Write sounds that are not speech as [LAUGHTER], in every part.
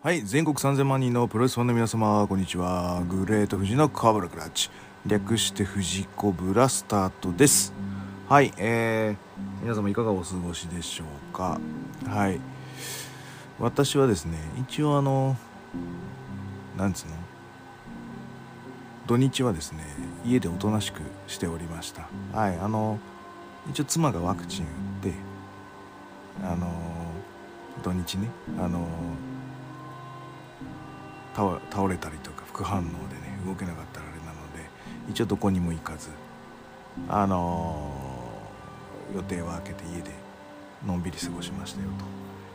はい全国3000万人のプロレスファンの皆様こんにちは。グレート富士のカブラクラッチ。略して藤子ブラスタートです。はいえー、皆様いかがお過ごしでしょうか？はい。私はですね一応あのなんつうの？土日はですね家でおとなしくしておりました。はいあの一応妻がワクチン打ってあの土日ねあの倒れたりとか副反応でね動けなかったらあれなので一応どこにも行かずあの予定は空けて家でのんびり過ごしましたよ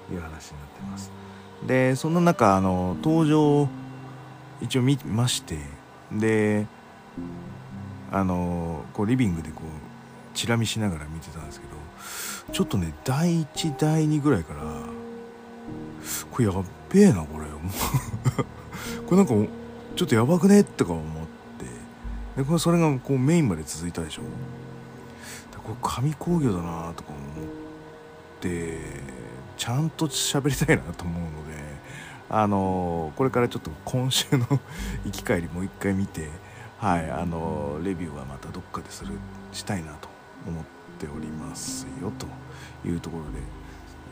という話になってます。でそんな中あの登場一応見ましてであのこうリビングでこうチラ見しながら見てたんですけどちょっとね第1第2ぐらいからこれやっべえなこれ。これなんかちょっとやばくね？とか思って。でこれそれがこうメインまで続いたでしょ？これ紙工業だなとか思ってちゃんと喋りたいなと思うのであのこれからちょっと今週の行き帰りもう一回見てはいあのレビューはまたどっかでするしたいなと思っておりますよというところで。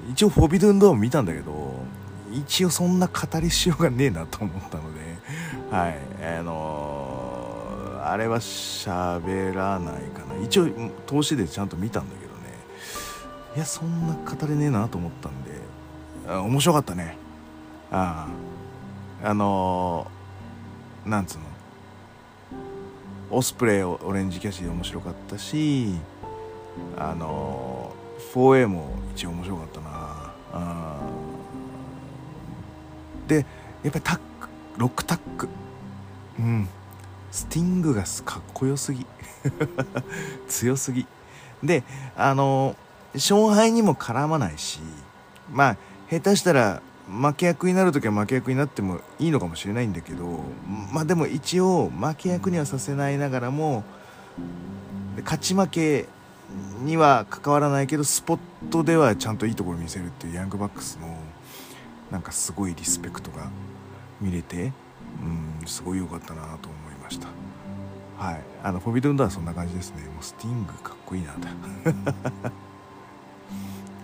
一応「フォビドゥン・ドア」も見たんだけど一応そんな語りしようがねえなと思ったのではい。あのー、あれは喋らないかな。一応投資でちゃんと見たんだけどね。いやそんな語れねえなと思ったんで面白かったね。ああ。あのー、なんつうの。オスプレイオレンジキャシーで面白かったしあのー、4A も一応面白かったな。あ。でやっぱりタックロックタック。うん。スティングがかっこよすぎ。[LAUGHS] 強すぎ。であの勝敗にも絡まないしまあ下手したら負け役になる時は負け役になってもいいのかもしれないんだけどまあでも一応負け役にはさせないながらも勝ち負けには関わらないけどスポットではちゃんといいところ見せるっていうヤングバックスのなんかすごいリスペクトが見れてうんすごい良かったなと思いました。はい。あのフォビドゥンドはそんな感じですね。もうスティングかっこいいな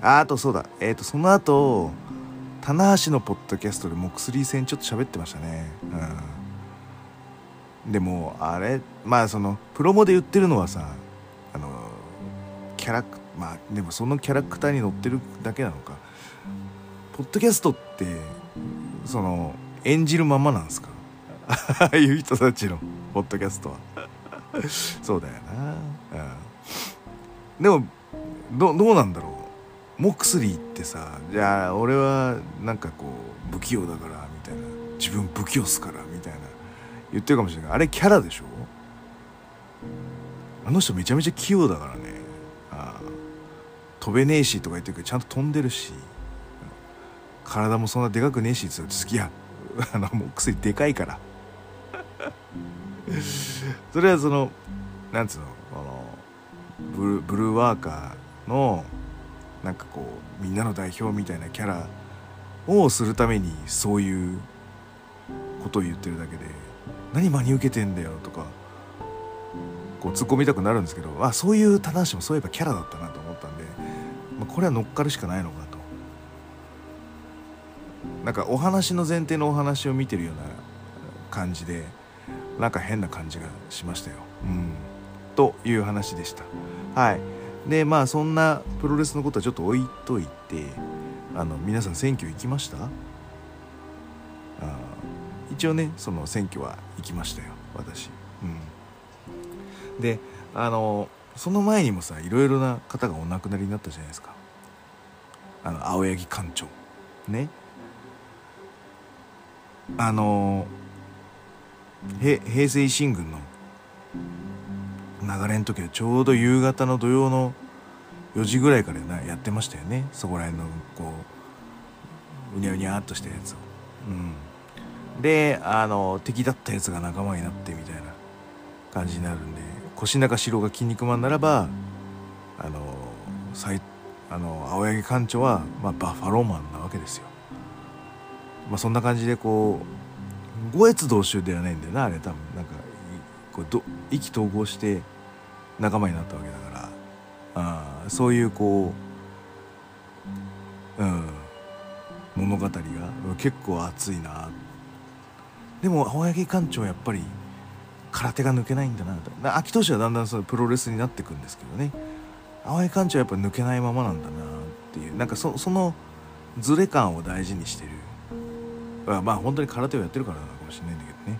ああとそうだ。えっ、ー、とその後棚橋のポッドキャストでモクスリー戦ちょっと喋ってましたね。うん。でもあれまあそのプロモで言ってるのはさあのキャラクまあでもそのキャラクターに乗ってるだけなのか。ポッドキャストってその演じるままなんですか？あ [LAUGHS] あいう人たちのポッドキャストは。[LAUGHS] そうだよな、うん、でもどどうなんだろう？モクスリーってさじゃあ俺はなんかこう不器用だからみたいな自分不器用っすからみたいな言ってるかもしれない。あれキャラでしょ？あの人めちゃめちゃ器用だからね。あ。飛べねえしとか言ってるけどちゃんと飛んでるし。体もそんなでかくねえし好きや。[LAUGHS] あのもう薬でかいから。[LAUGHS] それはそのなんつうのあのブルブルーワーカーのなんかこうみんなの代表みたいなキャラをするためにそういうことを言ってるだけで何真に受けてんだよとかこう突っ込みたくなるんですけどあそういう棚橋もそういえばキャラだったなと思ったんで、まあ、これは乗っかるしかないのかなんかお話の前提のお話を見てるような感じでなんか変な感じがしましたよ。うん、という話でした。はい、でまあそんなプロレスのことはちょっと置いといてあの皆さん選挙行きました？あ一応ねその選挙は行きましたよ私。うん、であのその前にもさいろいろな方がお亡くなりになったじゃないですか。あの青柳館長ねあの平成維新軍の流れの時はちょうど夕方の土曜の4時ぐらいからなやってましたよねそこら辺のこううにゃうにゃっとしたやつを。うん、であの敵だったやつが仲間になってみたいな感じになるんで腰中四郎が筋肉マンならばあのあの青柳館長は、まあ、バッファローマンなわけですよ。まあ、そんな感じでこう五越同州ではないんだよなあれ多分。なんかこうど意気投合して仲間になったわけだから。あそういうこう、うん、物語が結構熱いな。でも青柳館長はやっぱり空手が抜けないんだなと。秋投手はだんだんそのプロレスになっていくんですけどね。青柳館長はやっぱ抜けないままなんだなっていう。なんかそそのズレ感を大事にしてる。まあ本当に空手をやってるからかもしれないんだけどね。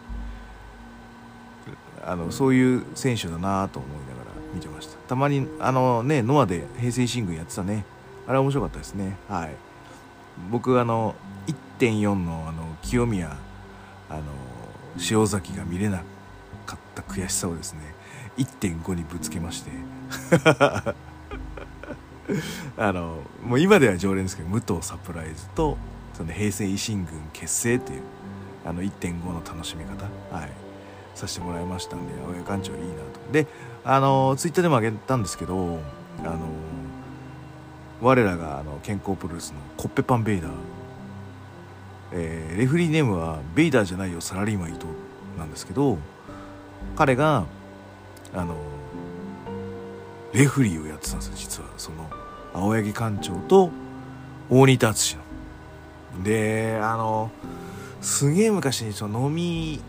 あのそういう選手だなと思いながら見てました。たまにあのねノアで平成新軍やってたね。あれは面白かったですね。はい。僕あの1.4のあの清宮あの塩崎が見れなかった悔しさをですね1.5にぶつけまして。[LAUGHS] あのもう今では常連ですけど武藤サプライズとその平成維新軍結成というあの1.5の楽しみ方はい。させてもらいましたんで青柳館長いいなと。であのツイッターでもあげたんですけどあの我らがあの健康プロレスのコッペパンベイダー、えー、レフリーネームはベイダーじゃないよサラリーマン伊藤なんですけど彼があのレフリーをやってたんですよ実は。その青柳館長と大仁田敦のであのすげえ昔にその飲み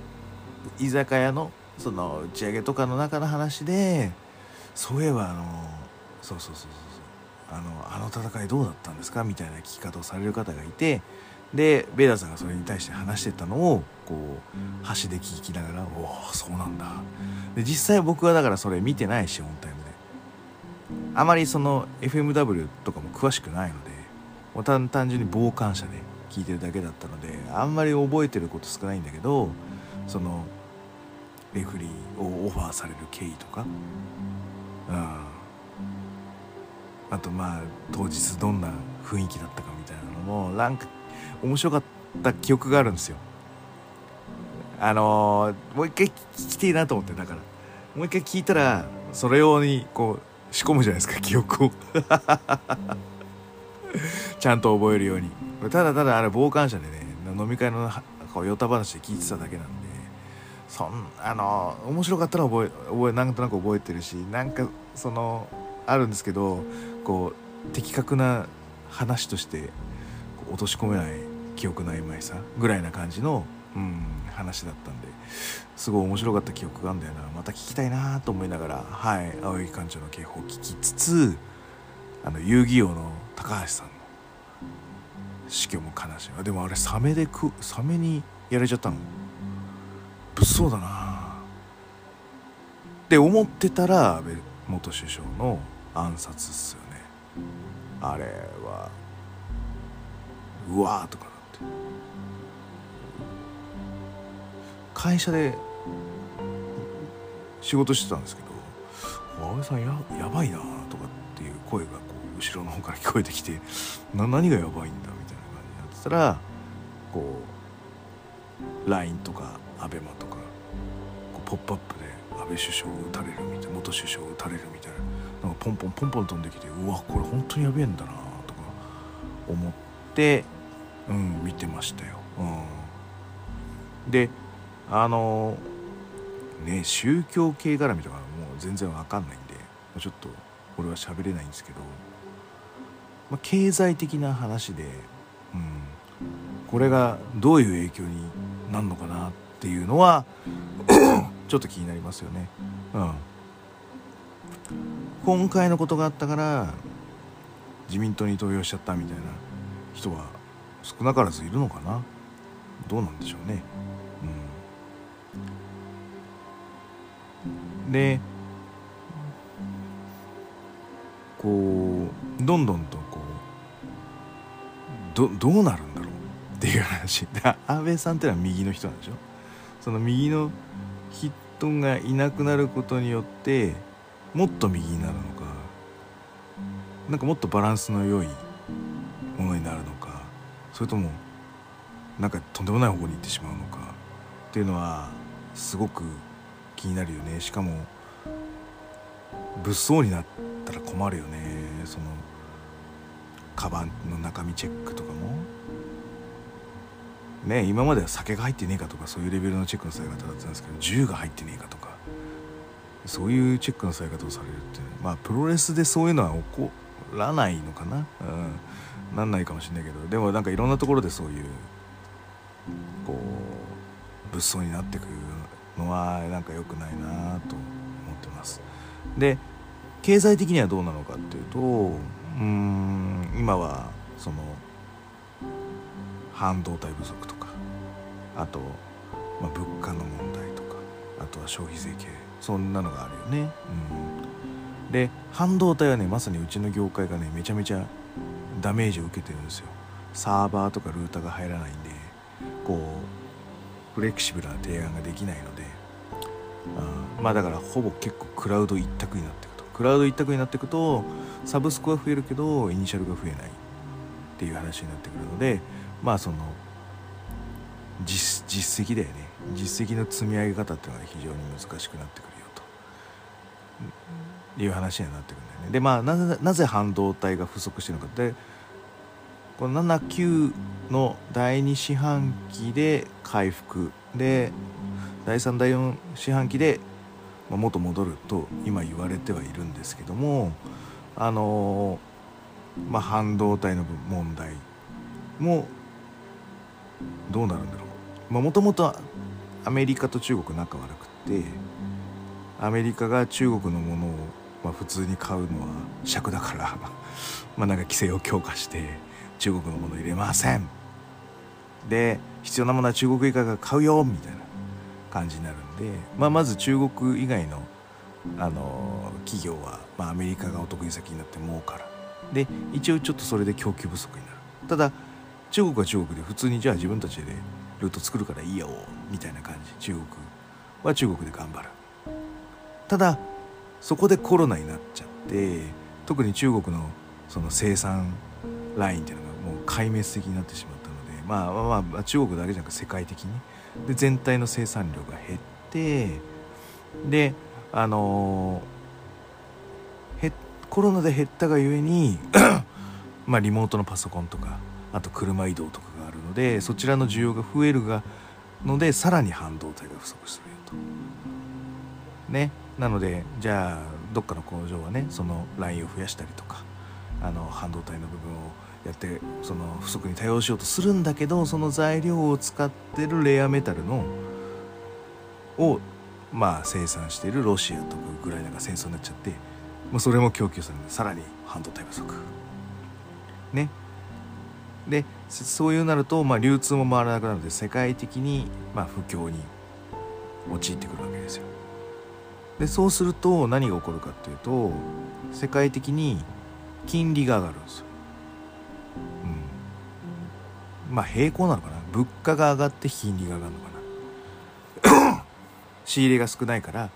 居酒屋のその打ち上げとかの中の話でそういえばあのそうそうそうそうあのあの戦いどうだったんですか？みたいな聞き方をされる方がいてでベイダーさんがそれに対して話してたのをこう端で聞きながら「おおそうなんだ」で実際僕はだからそれ見てないしオンタイムで。あまりその FMW とかも詳しくないので単純に傍観者で聞いてるだけだったのであんまり覚えてること少ないんだけどそのレフリーをオファーされる経緯とか、うん、あとまあ当日どんな雰囲気だったかみたいなのもなんか面白かった記憶があるんですよ。あのー、もう一回聞きていいなと思ってだから。もう一回聞いたらそれ用にこう仕込むじゃないですか記憶を [LAUGHS] ちゃんと覚えるように。ただただあれ傍観者でね飲み会のこうヨタ話で聞いてただけなんでそんあの面白かったら覚え覚えなんとなく覚えてるしなんかそのあるんですけどこう的確な話として落とし込めない記憶の曖昧さぐらいな感じの、うん、話だったんですごい面白かった記憶があるんだよな。また聞きたいなと思いながらはい青柳館長の警報を聞きつつあの遊戯王の高橋さん死去も悲しい。でもあれサメでくサメにやられちゃったの？物騒だな。って思ってたら安倍元首相の暗殺っすよね。あれはうわーとかなって。会社で仕事してたんですけど「安倍さんややばいな」とかっていう声がこう後ろの方から聞こえてきてな何がやばいんだみたいな。感じになってたらこう LINE とか ABEMA とかこうポップアップで安倍首相を撃たれるみたいな元首相を撃たれるみたいななんかポンポンポンポン飛んできてうわこれ本当にやべえんだなとか思ってうん見てましたよ。うん、であのね宗教系絡みとかもう全然わかんないんでちょっと俺は喋れないんですけど、まあ、経済的な話で、うん、これがどういう影響になるのかなっていうのは [COUGHS] ちょっと気になりますよね。うん、今回のことがあったから自民党に投票しちゃったみたいな人は少なからずいるのかなどうなんでしょうね。うん、でこうどんどんとどどうなるんだろうっていう話。で [LAUGHS] 安倍さんってのは右の人なんでしょ？その右の人がいなくなることによってもっと右になるのかなんかもっとバランスの良いものになるのかそれともなんかとんでもない方向に行ってしまうのかっていうのはすごく気になるよね。しかも物騒になったら困るよね。そのカバンの中身チェックとかも。ね今までは酒が入ってねえかとかそういうレベルのチェックのされ方だったんですけど銃が入ってねえかとかそういうチェックのされ方をされるってまあプロレスでそういうのは起こらないのかな、うん、なんないかもしれないけどでもなんかいろんなところでそういうこう物騒になってくるのはなんか良くないなと思ってます。で経済的にはどうなのかっていうとうん今はその半導体不足とかあと、まあ、物価の問題とかあとは消費税系そんなのがあるよね。うん、で半導体はねまさにうちの業界がねめちゃめちゃダメージを受けてるんですよ。サーバーとかルーターが入らないんでこうフレキシブルな提案ができないのであまあだからほぼ結構クラウド一択になっていくとクラウド一択になっていくとサブスクは増えるけどイニシャルが増えないっていう話になってくるのでまあその実実績だよね。実績の積み上げ方っていうのが非常に難しくなってくるよと。いう話になってくるんだよね。でまあなぜ半導体が不足してるのかってこの79の第2四半期で回復で第3第4四半期で、まあ、元戻ると今言われてはいるんですけどもあのまあ半導体の問題もどうなるんだろう。もともとアメリカと中国仲悪くってアメリカが中国のものを、まあ、普通に買うのは尺だから [LAUGHS] まあなんか規制を強化して中国のもの入れません。で必要なものは中国以外が買うよみたいな感じになるんで、まあ、まず中国以外のあの企業は、まあ、アメリカがお得意先になって儲からで一応ちょっとそれで供給不足になる。ただ中国は中国で普通にじゃあ自分たちでルート作るからいいよみたいな感じ。中国は中国で頑張る。ただそこでコロナになっちゃって特に中国のその生産ラインっていうのがもう壊滅的になってしまったので、まあ、まあまあ中国だけじゃなく世界的に。で全体の生産量が減ってであのー、コロナで減ったがゆえに [COUGHS] まあリモートのパソコンとかあと車移動とかがあるのでそちらの需要が増えるがのでさらに半導体が不足するよと。ねなのでじゃあどっかの工場はねそのラインを増やしたりとかあの半導体の部分をやってその不足に対応しようとするんだけどその材料を使ってるレアメタルのをまあ生産しているロシアとかウクライナが戦争になっちゃってもうそれも供給されてさらに半導体不足。ね。でそういうなると、まあ、流通も回らなくなるので世界的に、まあ、不況に陥ってくるわけですよ。でそうすると何が起こるかっていうと世界的に金利が上がるんですよ。うん、まあ平行なのかな。物価が上がって金利が上がるのかな。仕入れが少ないから、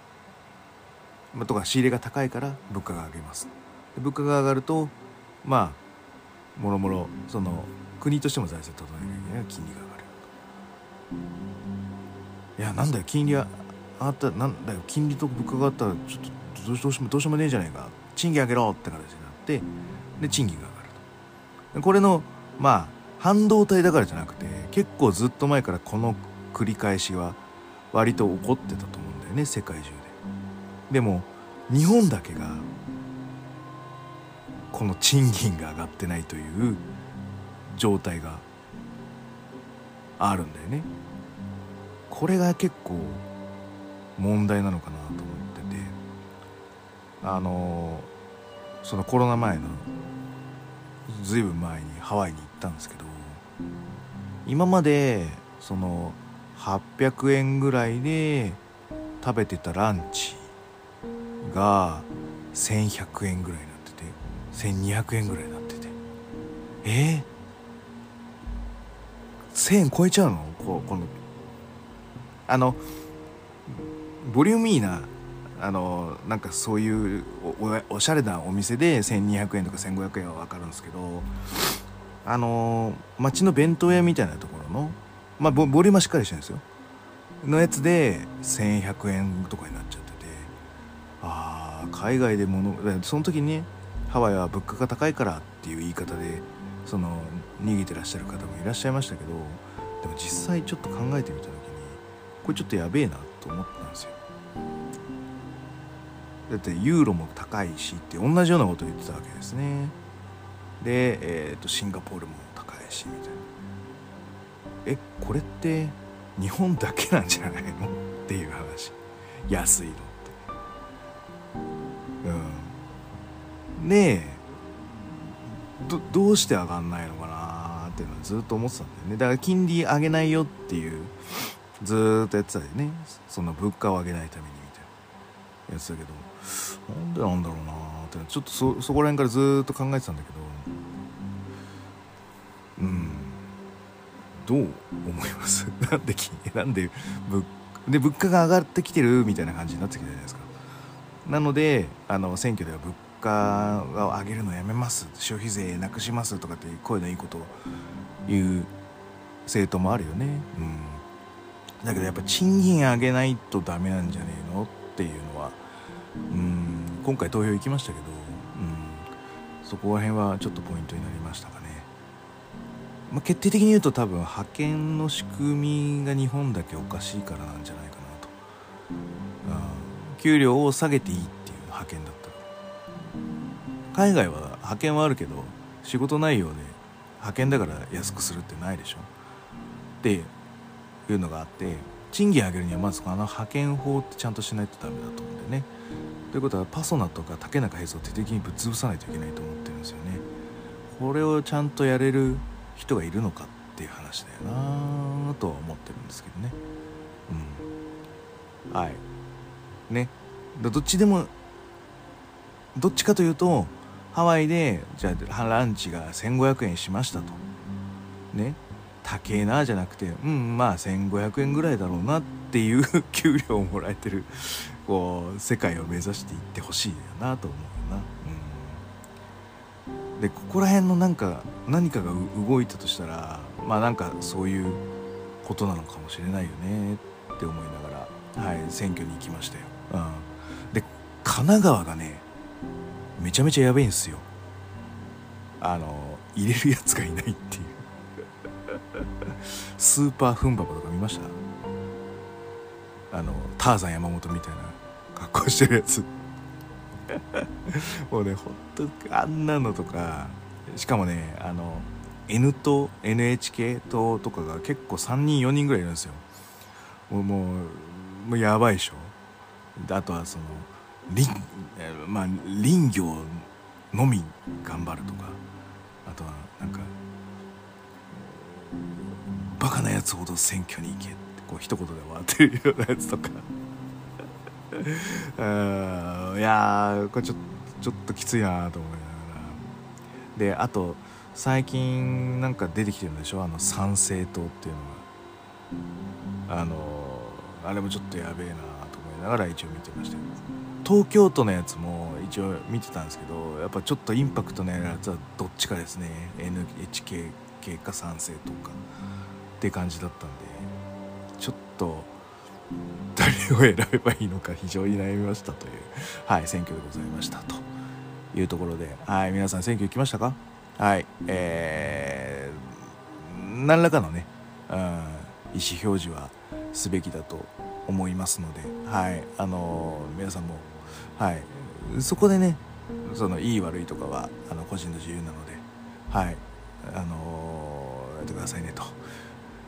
ま、とか仕入れが高いから物価が上げます。物価が上がるとまあもろもろその国としても財政整えなきゃいけない。金利が上がる。いやなんだよ金利は上がったなんだよ金利と物価が上がったらちょっとどうしようもどうしようもねえじゃないか。賃金上げろって形になってで賃金が上がると。これのまあ半導体だからじゃなくて結構ずっと前からこの繰り返しは割と起こってたと思うんだよね世界中で。でも日本だけがこの賃金が上がってないという状態があるんだよね。これが結構問題なのかなと思ってて。あのそのコロナ前のずいぶん前にハワイに行ったんですけど今までその800円ぐらいで食べてたランチが1100円ぐらいになってて1200円ぐらいになってて。え？ー、1000円超えちゃうの？ここの。あのボリューミーなあのなんかそういうおしゃれなお店で1200円とか1500円は分かるんですけどあの街の弁当屋みたいなところのまあボリュームはしっかりしてるんですよ。のやつで1100円とかになっちゃってて。ああ海外で物その時にねハワイは物価が高いからっていう言い方でその逃げてらっしゃる方もいらっしゃいましたけどでも実際ちょっと考えてみた時にこれちょっとやべえなと思ったんですよ。だってユーロも高いしって同じようなことを言ってたわけですね。で、えーと、シンガポールも高いしみたいな。えこれって日本だけなんじゃないの？っていう話。安いのって。うん。ねえ。どどうして上がんないのかなっていうのはずっと思ってたんだよね。だから金利上げないよっていうずっとやってたよね。その物価を上げないためにみたいなやつだけど。なんでなんだろうなってちょっとそそこら辺からずっと考えてたんだけど。どう思います？[LAUGHS] なんでなんで物で物価が上がってきてるみたいな感じになってきたじゃないですか。なのであの選挙では物価を上げるのやめます。消費税なくしますとかって声のいいことを言う政党もあるよね。うん。だけどやっぱ賃金上げないとダメなんじゃねえのっていうのはうん今回投票行きましたけど、うん、そこら辺はちょっとポイントになりましたかね、まあ、決定的に言うと多分派遣の仕組みが日本だけおかしいからなんじゃないかなと、うん、給料を下げていいっていう派遣だったら。海外は派遣はあるけど仕事内容で派遣だから安くするってないでしょ。っていうのがあって賃金上げるにはまずあの派遣法ってちゃんとしないとダメだと思うんだよね。ということはパソナとか竹中平蔵を徹底的にぶっ潰さないといけないと思ってるんですよね。これをちゃんとやれる人がいるのかっていう話だよなとは思ってるんですけどね。うん。はい。ね。どっちでもどっちかというとハワイでじゃあランチが1500円しましたと。ね。高えなじゃなくてうんまあ1500円ぐらいだろうなっていう [LAUGHS] 給料をもらえてるこう世界を目指していってほしいよなと思うな。うん、でここら辺のなんか何かが動いたとしたらまあなんかそういうことなのかもしれないよねって思いながら、はい、選挙に行きましたよ。うん、で神奈川がねめちゃめちゃやべえんすよ。あの入れるやつがいないっていう。[LAUGHS] スーパーフンババとか見ました？あのターザン山本みたいな格好してるやつ [LAUGHS] もうねほんとあんなのとかしかもねあの N と NHK ととかが結構3人4人ぐらいいるんですよ。もうもうもうやばいでしょ。あとはその林,、まあ、林業のみ頑張るとか。あとはなんかバカなやつほど選挙に行けってこう一言で終わってるようなやつとか。うん。いやこれちょちょっときついなと思いながら。であと最近なんか出てきてるんでしょ？あの参政党っていうのが。あのあれもちょっとやべえなと思いながら一応見てました。東京都のやつも一応見てたんですけどやっぱちょっとインパクトのやつはどっちかですね。NHK 系か賛成とかって感じだったんでちょっと誰を選べばいいのか非常に悩みましたという、はい、選挙でございましたというところで、はい、皆さん選挙行きましたか？はい、えー、何らかのね、うん、意思表示はすべきだと思いますので、はい、あのー、皆さんも、はい、そこでね、そのいい悪いとかはあの個人の自由なので、はい、あのー、やってくださいねと。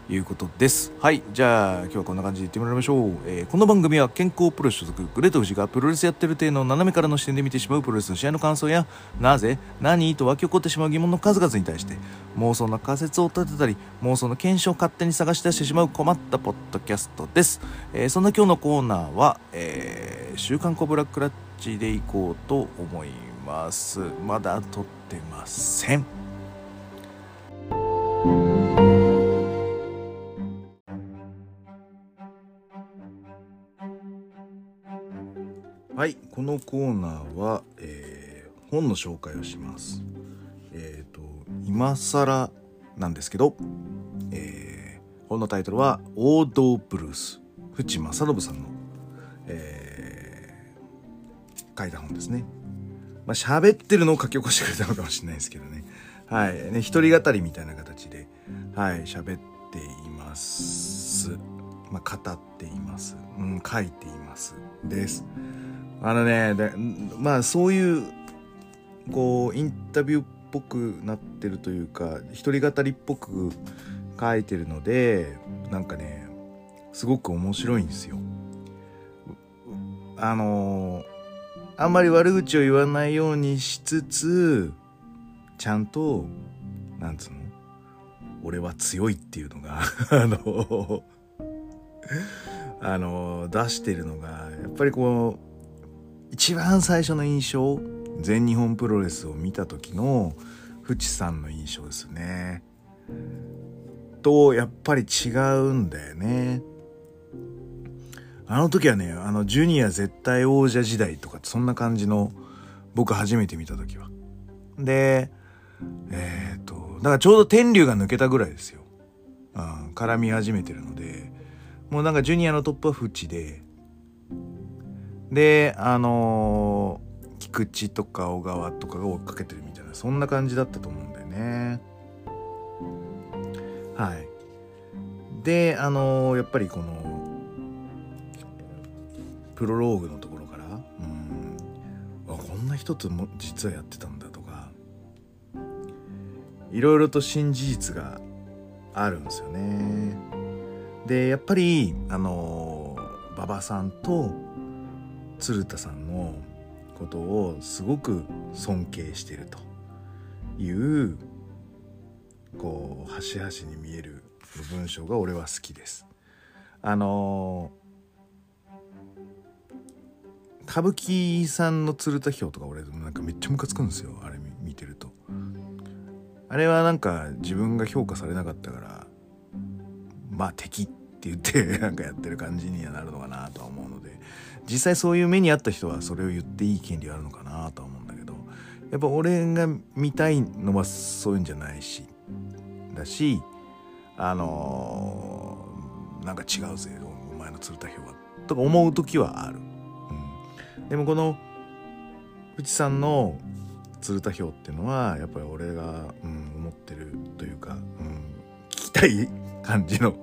いうことです。はい。じゃあ、今日はこんな感じでいってもらいましょう。えー、この番組は健康プロ所属、グレート富士がプロレスやってる体の斜めからの視点で見てしまうプロレスの試合の感想や、なぜ、何と湧き起こってしまう疑問の数々に対して、妄想の仮説を立てたり、妄想の検証を勝手に探し出してしまう困ったポッドキャストです。えー、そんな今日のコーナーは、えー、週刊コブラクラッチでいこうと思います。まだ撮ってません。のコーナーは、えー、本の紹介をします。えっ、ー、と今更なんですけど、えー、本のタイトルは「王道ブルース」淵正信さんの、えー、書いた本ですね。まあ喋ってるのを書き起こしてくれたのかもしれないですけどね。はい。ね一人語りみたいな形ではい喋っています。まあ語っています。うん書いています。です。あのねまあそういうこうインタビューっぽくなってるというか一人語りっぽく書いてるのでなんかねすごく面白いんですよ。あのあんまり悪口を言わないようにしつつちゃんとなんつうの？俺は強いっていうのが [LAUGHS] あのあの出してるのがやっぱりこう一番最初の印象全日本プロレスを見た時の淵さんの印象ですね。とやっぱり違うんだよね。あの時はねあのジュニア絶対王者時代とかそんな感じの僕初めて見た時は。でえっ、とだからちょうど天竜が抜けたぐらいですよ、うん、絡み始めてるのでもうなんかジュニアのトップは淵でであのー、菊池とか小川とかが追っかけてるみたいなそんな感じだったと思うんだよね。はい。であのー、やっぱりこのプロローグのところからうんあこんな一つも実はやってたんだとかいろいろと新事実があるんですよね。でやっぱりあの馬場さんと鶴田さんのことをすごく尊敬してるというこう端々に見える文章が俺は好きです。あの歌舞伎さんの鶴田表とか俺なんかめっちゃムカつくんですよあれ見てるとあれはなんか自分が評価されなかったからまあ敵って言ってなんかやってる感じにはなるのかなとは思うの実際そういう目にあった人はそれを言っていい権利あるのかなとは思うんだけどやっぱ俺が見たいのはそういうんじゃないしだしあのー、なんか違うぜお前の鶴田表はとか思う時はある。でもこの内さんの鶴田表っていうのはやっぱり俺が、うん、思ってるというか、うん、聞きたい感じの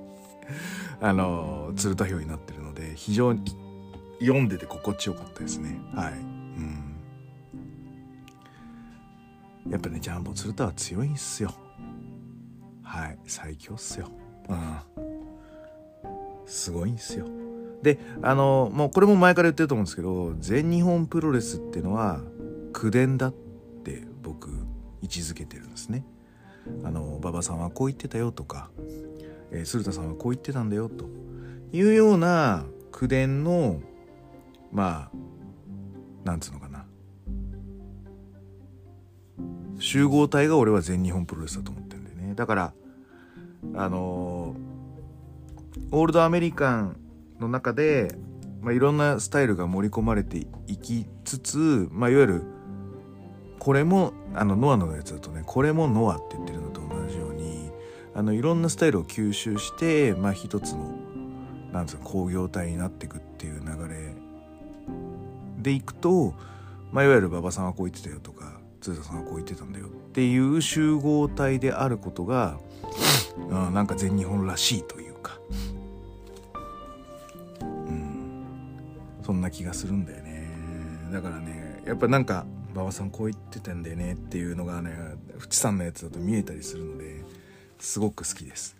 あの鶴田表になってるので非常に読んでて心地よかったですね。はい、うん、やっぱねジャンボ鶴田は強いんすよ。はい。最強っすよ。うん。すごいんすよ。であのもうこれも前から言ってると思うんですけど全日本プロレスっていうのは口伝だって僕位置づけてるんですね。あの馬場さんはこう言ってたよとか、えー、鶴田さんはこう言ってたんだよというような口伝のまあなんつうのかな。集合体が俺は全日本プロレスだと思ってるんだよね。だからあのー、オールドアメリカンの中で、まあ、いろんなスタイルが盛り込まれていきつつ、まあ、いわゆるこれもあのノアのやつだとねこれもノアって言ってるのと同じようにあのいろんなスタイルを吸収して、まあ、一つのなんつうの工業体になっていくっていう流れでいくと、まあ、いわゆる馬場さんはこう言ってたよとか鶴田さんはこう言ってたんだよっていう集合体であることが、うん、なんか全日本らしいというか。うん。そんな気がするんだよね。だからねやっぱなんか馬場さんこう言ってたんだよねっていうのがね淵さんのやつだと見えたりするのですごく好きです。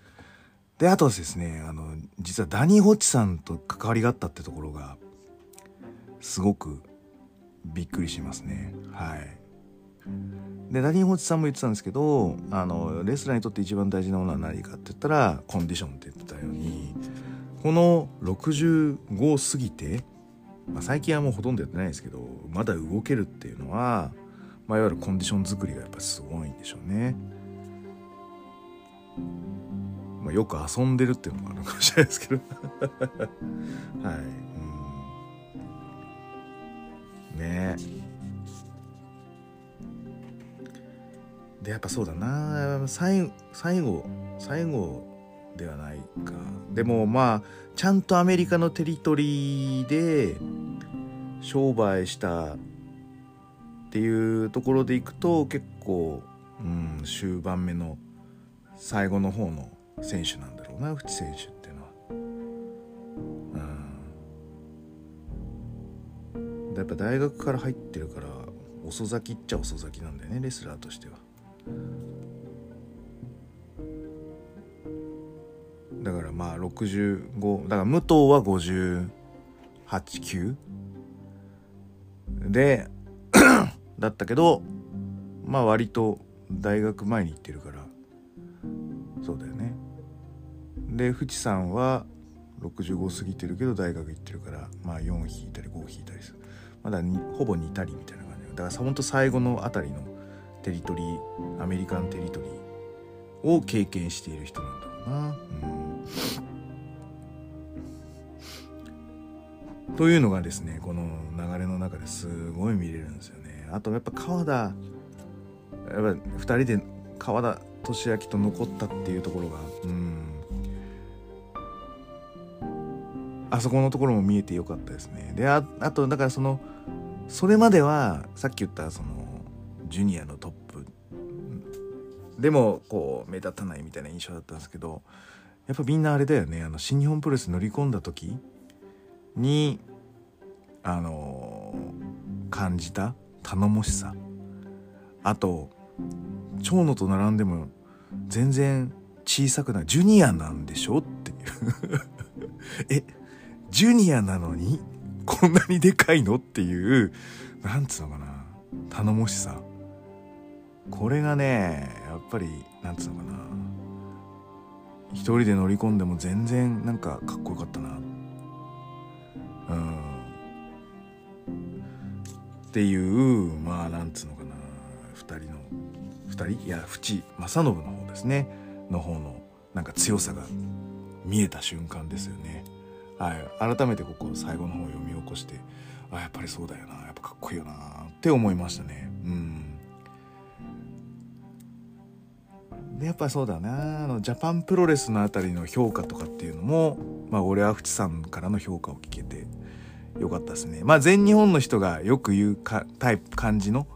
であとですねあの実はダニー・ホッチさんと関わりがあったってところがすごくびっくりしますね。はい。でダニー・ホッチさんも言ってたんですけどあのレスラーにとって一番大事なものは何かって言ったらコンディションって言ってたようにこの65過ぎてまあ、最近はもうほとんどやってないですけどまだ動けるっていうのは、まあ、いわゆるコンディション作りがやっぱすごいんでしょうね。まあ、よく遊んでるっていうのもあるかもしれないですけど。[LAUGHS] はい、うん、ね。でやっぱそうだな。最後最後最後ではないか。でもまあちゃんとアメリカのテリトリーで商売したっていうところでいくと結構、うん、終盤目の最後の方の選手なんだろうな淵選手っていうのは。うん。やっぱ大学から入ってるから遅咲きっちゃ遅咲きなんだよねレスラーとしては。だからまあ65だから武藤は589で [COUGHS] だったけどまあ割と大学前に行ってるからそうだよね。で淵さんは65過ぎてるけど大学行ってるからまあ4引いたり5引いたりする。まだにほぼ似たりみたいな感じ。だからほんと最後のあたりのテリトリーアメリカンテリトリーを経験している人なんだろうな。うん。というのがですねこの流れの中ですごい見れるんですよね。あとやっぱ川田やっぱ2人で川田俊明と残ったっていうところがうん。あそこのところも見えてよかったですね。でああとだからそのそれまではさっき言ったそのジュニアのトップでもこう目立たないみたいな印象だったんですけどやっぱみんなあれだよね。あの新日本プロレス乗り込んだ時にあの、感じた頼もしさ。あと長野と並んでも全然小さくないジュニアなんでしょっていう。[LAUGHS] えジュニアなのにこんなにでかいのっていうなんつうのかな。頼もしさ。これがねやっぱりなんつうのかな。一人で乗り込んでも全然なんかかっこよかったな。うん。っていうまあなんつうのかな。2人の2人？いや淵正信の方ですね。の方のなんか強さが見えた瞬間ですよね。はい、改めてここ最後の方を読み起こしてあやっぱりそうだよな。やっぱかっこいいよな。って思いましたね。うん。でやっぱそうだな。あのジャパンプロレスのあたりの評価とかっていうのもまあ俺は淵さんからの評価を聞けてよかったですね。まあ全日本の人がよく言うかタイプ感じの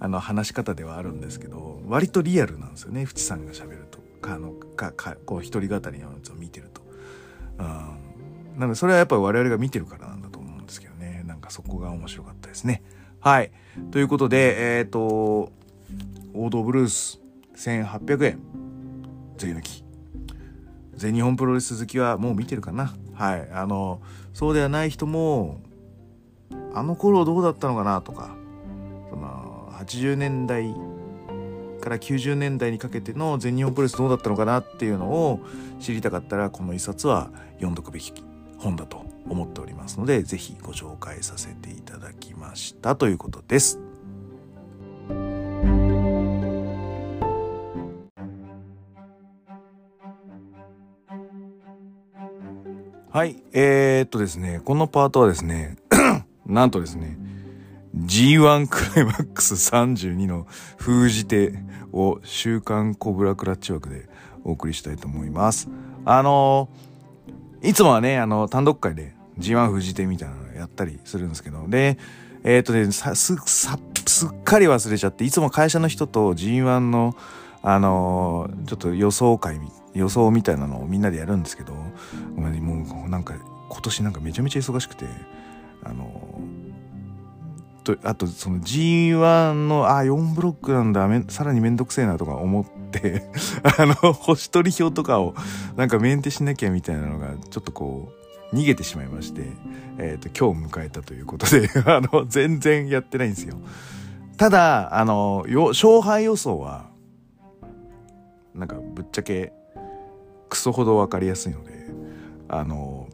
あの話し方ではあるんですけど割とリアルなんですよね。淵さんがしゃべると。かあのかかこう一人語りのやつを見てると。うん、なのでそれはやっぱり我々が見てるからなんだと思うんですけどね。なんかそこが面白かったですね。はい。ということでえっ、ー、と王道ブルース1800円。税抜き。全日本プロレス好きはもう見てるかな。はい。あのそうではない人もあの頃どうだったのかなとか。その80年代から90年代にかけての全日本プロレスどうだったのかなっていうのを知りたかったらこの一冊は読んどくべき本だと思っておりますので是非ご紹介させていただきましたということです。はい、えー、っとですね、このパートはですね、[COUGHS] なんとですね、G1 クライマックス32の封じ手を週刊コブラクラッチ枠でお送りしたいと思います。あのいつもはね、あの、単独会で G1 封じ手みたいなのやったりするんですけど、で、えー、っとね、さ、す、さ、すっかり忘れちゃって、いつも会社の人と G1 の、あのちょっと予想会予想みたいなのをみんなでやるんですけどもうなんか今年なんかめちゃめちゃ忙しくてあのとあとその G1 のあ4ブロックなんださらにめんどくせえなとか思って [LAUGHS] あの星取り表とかをなんかメンテしなきゃみたいなのがちょっとこう逃げてしまいまして、えーと、今日迎えたということで [LAUGHS] あの全然やってないんですよ。ただあの勝敗予想はなんかぶっちゃけクソほど分かりやすいのであの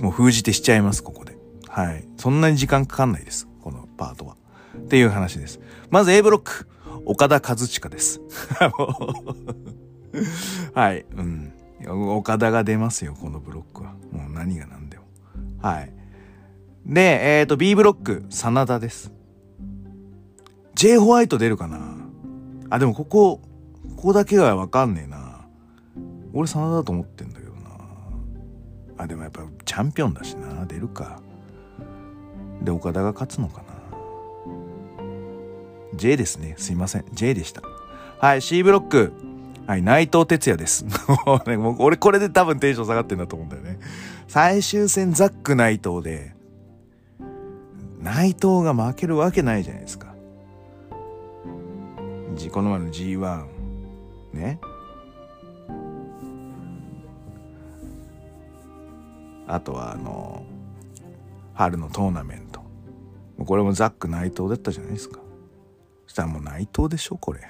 もう封じてしちゃいますここで。はい。そんなに時間かかんないですこのパートは。っていう話です。まず A ブロック。岡田和親です [LAUGHS] はいうん岡田が出ますよこのブロックはもう何が何でもはいでえっ、ー、と B ブロック真田です J ホワイト出るかな？あでもここここだけはわかんねえな。俺真田だと思ってんだけどな。あ、でもやっぱチャンピオンだしな。出るか。で、岡田が勝つのかな。J ですね。すいません。J でした。はい、C ブロック。はい、内藤哲也です。[LAUGHS] もうね俺これで多分テンション下がってんだと思うんだよね。最終戦ザック内藤で、内藤が負けるわけないじゃないですか。この前の G1 ねあとはあの春のトーナメントこれもザック内藤だったじゃないですかしたらもう内藤でしょこれ。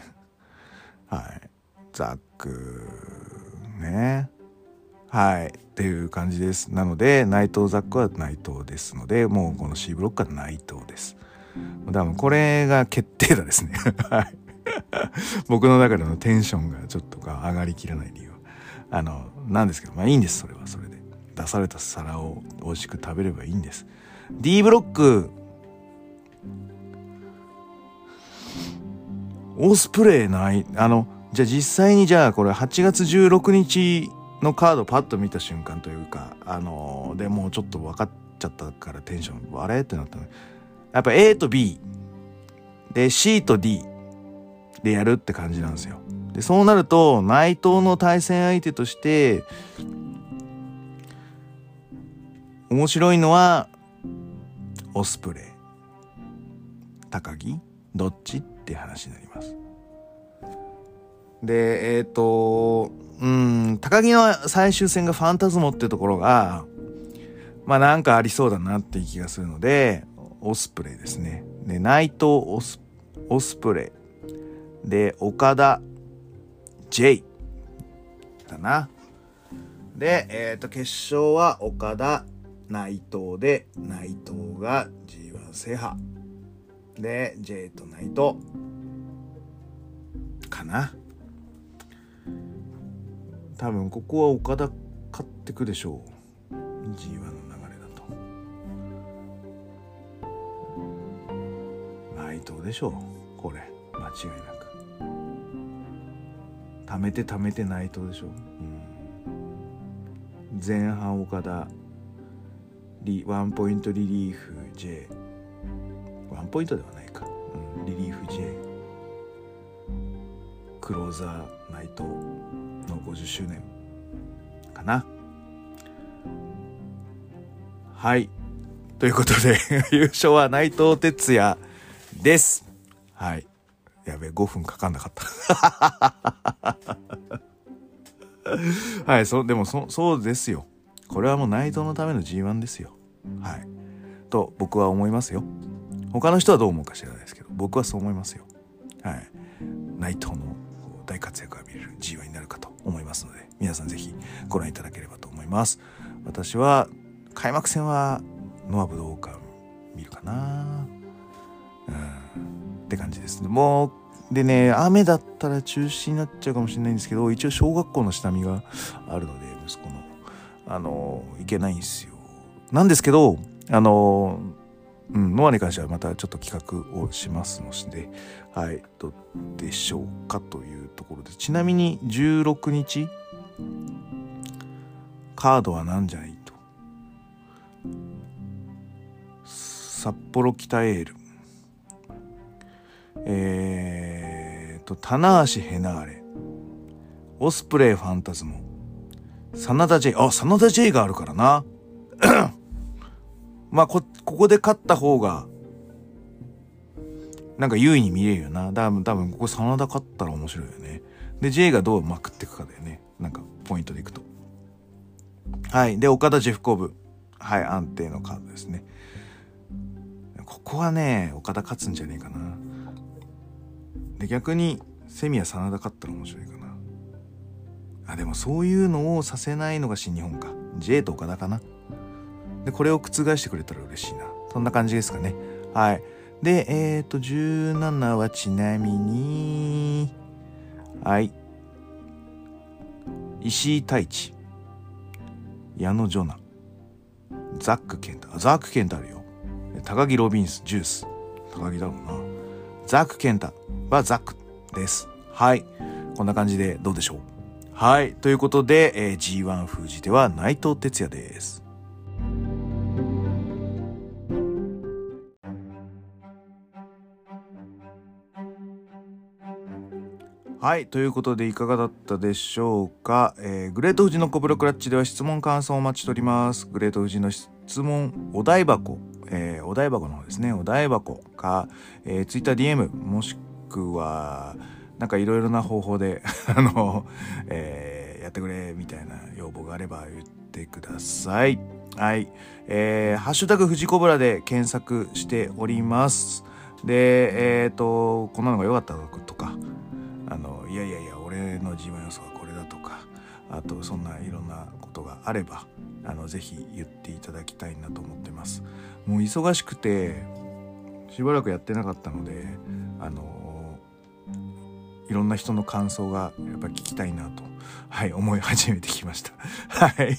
はい。ザックね。はい。っていう感じです。なので内藤ザックは内藤ですのでもうこの C ブロックは内藤です。多分これが決定打ですね。[LAUGHS] はい。僕の中でのテンションがちょっと上がりきらない理由あのなんですけどまあいいんです。それは。それで。出された皿を美味しく食べればいいんです。D ブロック。オスプレイない？あのじゃあ実際にじゃあこれ8月16日のカードパッと見た瞬間というかあのでもうちょっと分かっちゃったからテンションあれってなったの。やっぱ A と B で C と D でやるって感じなんですよ。でそうなると内藤の対戦相手として面白いのはオスプレイ。高木？どっち？って話になります。でえっ、ー、とうん高木の最終戦がファンタズモっていうところがまあなんかありそうだなっていう気がするのでオスプレイですね。で内藤オスオスプレイで、岡田 J かな。で、えっ、ー、と、決勝は岡田、内藤で、内藤が G1 制覇。で、J と内藤。かな。多分ここは岡田勝ってくでしょう。G1 の流れだと。内藤でしょう。これ。間違いなく。貯めて貯めてないとでしょ、ううん、前半岡田リワンポイントリリーフ J ポイントではないか、うん、リリーフ J クローザー内藤の50周年かなはいということで [LAUGHS] 優勝は内藤哲也ですはいやべえ、5分かかんなかった。[LAUGHS] はい、そう、でもそ、そうですよ。これはもう内藤のための G1 ですよ。はい。と、僕は思いますよ。他の人はどう思うか知らないですけど、僕はそう思いますよ。はい。内藤の大活躍が見れる G1 になるかと思いますので、皆さんぜひご覧いただければと思います。私は、開幕戦はノア武道館見るかな。うんって感じですね。もう、でね、雨だったら中止になっちゃうかもしれないんですけど、一応小学校の下見があるので、息子の、あの、行けないんですよ。なんですけど、あの、うん、ノアに関してはまたちょっと企画をしますので、はい、どうでしょうかというところで。ちなみに16日、カードは何じゃないと？札幌北エール。えーと、棚橋ヘナーレ、オスプレイファンタズモ、真田 J、あ、真田 J があるからな。[CLEARS THROAT] まあ、こ、ここで勝った方が、なんか優位に見えるよな。多分、多分、ここ真田勝ったら面白いよね。で、J がどうまくっていくかだよね。なんか、ポイントでいくと。はい。で、岡田ジェフコブ。はい、安定のカードですね。ここはね、岡田勝つんじゃねえかな。で逆にセミや真田勝ったら面白いかなあでもそういうのをさせないのが新日本か J と岡田かなでこれを覆してくれたら嬉しいな。そんな感じですかね。はい。でえっ、ー、と17はちなみにはい。石井太一。矢野ジョナザックケンタザックケンタあるよ。高木ロビンスジュース。高木だろうな。ザックケンタはザックです。はい。こんな感じでどうでしょう。はい。ということで、えー、G1 封じ手は内藤哲也です。はい。ということで、いかがだったでしょうか？えー、グレート富士のコブロクラッチでは質問感想をお待ちしております。グレート富士の質問、お題箱、えー、お題箱の方ですね。お題箱か、えー、TwitterDM、もしくは、なんかいろいろな方法で [LAUGHS] あの、えー、やってくれ、みたいな要望があれば言ってください。はい。えー、ハッシュタグ富士コブラで検索しております。で、えっ、ー、と、こんなのが良かったと、いやいやいや俺の自分予想はこれだとかあとそんないろんなことがあればあのぜひ言っていただきたいなと思ってます。もう忙しくてしばらくやってなかったのであのいろんな人の感想がやっぱ聞きたいなとはい思い始めてきました。[LAUGHS] はい。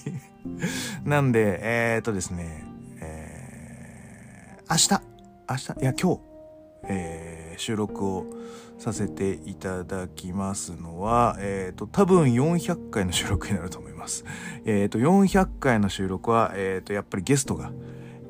なんでえー、っとですねえー、明日明日いや今日えー、収録をさせていただきますのは、えっ、ー、と、多分400回の収録になると思います。[LAUGHS] えっ、ー、と、400回の収録は、えっ、ー、と、やっぱりゲストが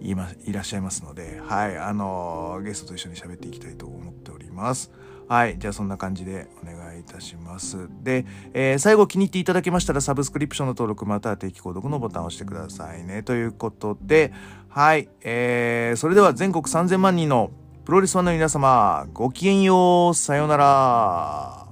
いまいらっしゃいますので、はい、あのゲストと一緒に喋っていきたいと思っております。はい。じゃあそんな感じでお願いいたします。で、えー、最後気に入っていただけましたらサブスクリプションの登録または定期購読のボタンを押してくださいね。ということで、はい。えー、それでは全国3000万人のプロレスファンの皆様、ごきげんよう、さようなら。